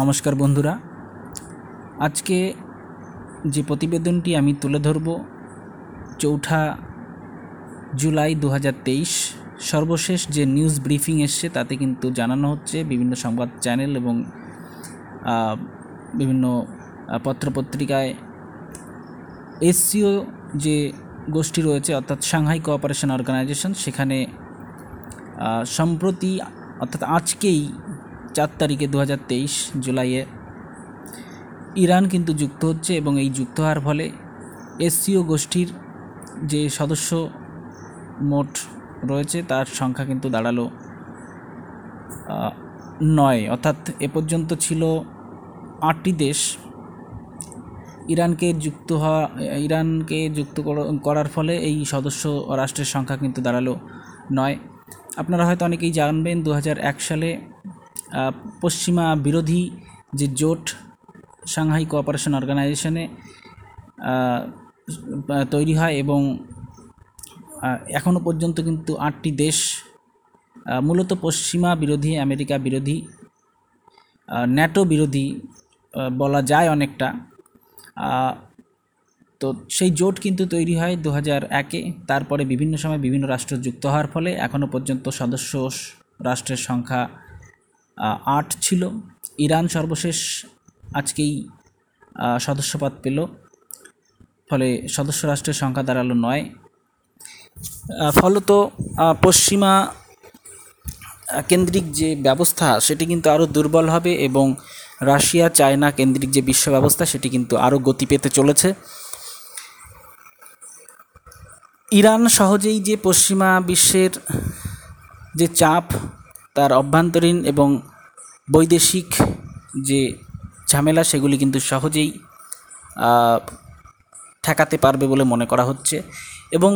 নমস্কার বন্ধুরা। আজকে যে প্রতিবেদনটি আমি তুলে ধরব, চৌঠা জুলাই দু হাজার তেইশ, সর্বশেষ যে নিউজ ব্রিফিং এসছে তাতে কিন্তু জানানো হচ্ছে বিভিন্ন সংবাদ চ্যানেল এবং বিভিন্ন পত্রপত্রিকায় এসসিও যে গোষ্ঠী রয়েছে, অর্থাৎ সাংহাই কোঅপারেশন অর্গানাইজেশন, সেখানে সম্প্রতি, অর্থাৎ আজকেই চার তারিখে দু হাজার তেইশ জুলাইয়ে ইরান কিন্তু যুক্ত হচ্ছে এবং এই যুক্ত হওয়ার ফলে এসসিও গোষ্ঠীর যে সদস্য মোট রয়েছে, তার সংখ্যা কিন্তু দাঁড়াল নয়। অর্থাৎ এ পর্যন্ত ছিল আটটি দেশ। ইরানকে যুক্ত হওয়া, ইরানকে যুক্ত করার ফলে এই সদস্য রাষ্ট্রের সংখ্যা কিন্তু দাঁড়াল নয়। আপনারা হয়তো অনেকেই জানবেন দু হাজার এক সালে পশ্চিমা বিরোধী যে জোট সাংহাই কোঅপারেশন অর্গানাইজেশনে তৈরি হয় এবং এখনও পর্যন্ত কিন্তু আটটি দেশ মূলত পশ্চিমা বিরোধী, আমেরিকা বিরোধী ন্যাটো বিরোধী বলা যায় অনেকটা। তো সেই জোট কিন্তু তৈরি হয় দু হাজার একে, তারপরে বিভিন্ন সময় বিভিন্ন রাষ্ট্র যুক্ত হওয়ার ফলে এখনও পর্যন্ত সদস্য রাষ্ট্রের সংখ্যা আট ছিল। ইরান সর্বশেষ আজকেই সদস্যপদ পেল। ফলে সদস্য রাষ্ট্রের সংখ্যা দাঁড়াল নয়। ফলত পশ্চিমা কেন্দ্রিক যে ব্যবস্থা, সেটি কিন্তু আরও দুর্বল হবে এবং রাশিয়া, চায়না কেন্দ্রিক যে বিশ্ব ব্যবস্থা, সেটি কিন্তু আরও গতি পেতে চলেছে। ইরান সহজেই যে পশ্চিমা বিশ্বের যে চাপ তার অভ্যন্তরীণ এবং বৈদেশিক যে ঝামেলা, সেগুলি কিন্তু সহজেই ঠেকাতে পারবে বলে মনে করা হচ্ছে। এবং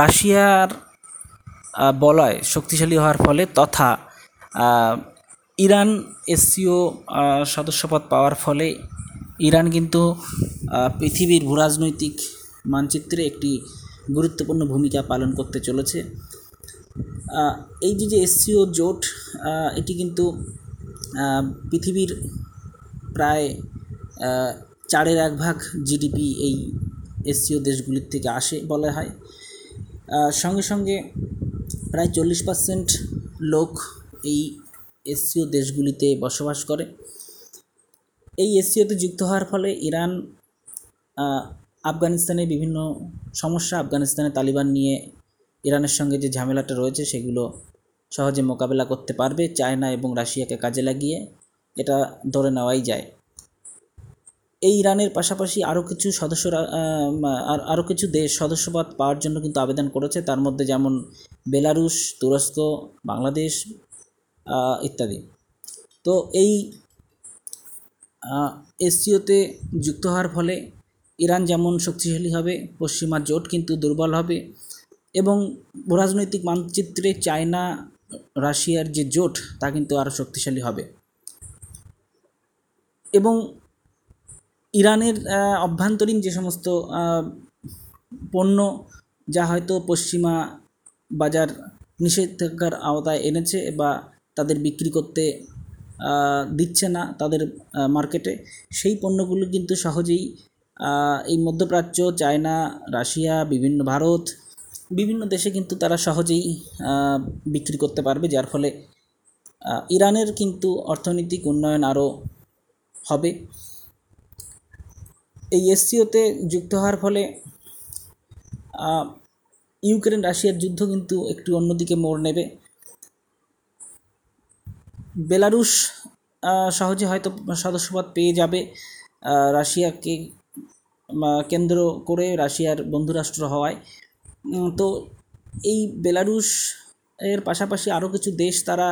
রাশিয়ার বলয় শক্তিশালী হওয়ার ফলে তথা ইরান এসসিও সদস্যপদ পাওয়ার ফলে ইরান কিন্তু পৃথিবীর ভূরাজনৈতিক মানচিত্রে একটি গুরুত্বপূর্ণ ভূমিকা পালন করতে চলেছে। এই যে যে এসসিও জোট এটি কিন্তু পৃথিবীর প্রায় চারের এক ভাগ জিডিপি এই এসসিও দেশগুলির থেকে আসে বলা হয়। সঙ্গে সঙ্গে প্রায় চল্লিশ পার্সেন্ট লোক এই এসসিও দেশগুলিতে বসবাস করে। এই এসসিওতে যুক্ত হওয়ার ফলে ইরান আফগানিস্তানে বিভিন্ন সমস্যা আফগানিস্তানে তালিবান নিয়ে ইরানের সঙ্গে যে ঝামেলাটা রয়েছে, সেগুলো সহজে মোকাবেলা করতে পারবে চায়না এবং রাশিয়াকে কাজে লাগিয়ে। এটা ধরে নেওয়াই যায়। এই ইরানের পাশাপাশি আরও কিছু সদস্যরা আরও কিছু দেশ সদস্যপদ পাওয়ার জন্য কিন্তু আবেদন করেছে। তার মধ্যে যেমন বেলারুশ, তুরস্ক, বাংলাদেশ ইত্যাদি। তো এই এসসিওতে যুক্ত হওয়ার ফলে ইরান যেমন শক্তিশালী হবে পশ্চিমা জোট কিন্তু দুর্বল হবে। এবং রাজনৈতিক মানচিত্রে চায়না, রাশিয়ার যে জোট, তা কিন্তু আরও শক্তিশালী হবে। এবং ইরানের অভ্যন্তরীণ যে সমস্ত পণ্য, যা হয়তো পশ্চিমা বাজার নিষেধাজ্ঞার আওতায় এনেছে বা তাদের বিক্রি করতে দিচ্ছে না তাদের মার্কেটে, সেই পণ্যগুলো কিন্তু সহজেই এই মধ্যপ্রাচ্য, চায়না, রাশিয়া, বিভিন্ন ভারত বিভিন্ন দেশে কিন্তু তারা সহজেই বিক্রি করতে পারবে, যার ফলে ইরানের কিন্তু অর্থনৈতিক উন্নয়ন আরও হবে। এই এসসিওতে যুক্ত হওয়ার ফলে ইউক্রেন রাশিয়ার যুদ্ধ কিন্তু একটু অন্যদিকে মোড় নেবে। বেলারুশ সহজে হয়তো সদস্যপদ পেয়ে যাবে। রাশিয়াকে কেন্দ্র করে রাশিয়ার বন্ধুরাষ্ট্র হওয়ায়। তো এই বেলারুশ এর পাশাপাশি আরও কিছু দেশ তারা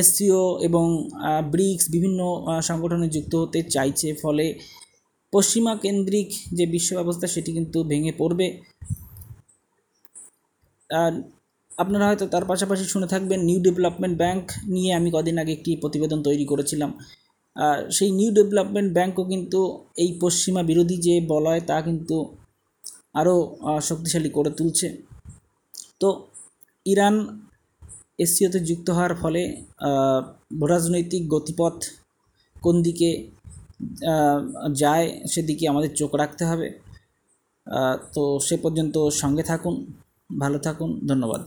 এসসিও এবং ব্রিক্স বিভিন্ন সংগঠনে যুক্ত হতে চাইছে। ফলে পশ্চিমা কেন্দ্রিক যে বিশ্ব ব্যবস্থা সেটি কিন্তু ভেঙে পড়বে। আর আপনারা হয়তো তার পাশাপাশি শুনে থাকবেন, নিউ ডেভেলপমেন্ট ব্যাংক নিয়ে আমি কদিন আগে একটি প্রতিবেদন তৈরি করেছিলাম। সেই নিউ ডেভেলপমেন্ট ব্যাংকও কিন্তু এই পশ্চিমা বিরোধী যে বলয় তা কিন্তু আরও শক্তিশালী করে তুলছে। তো ইরান এসসিওতে যুক্ত হওয়ার ফলে রাজনৈতিক গতিপথ কোন দিকে যায় সেদিকে আমাদের চোখ রাখতে হবে। তো সে পর্যন্ত সঙ্গে থাকুন, ভালো থাকুন, ধন্যবাদ।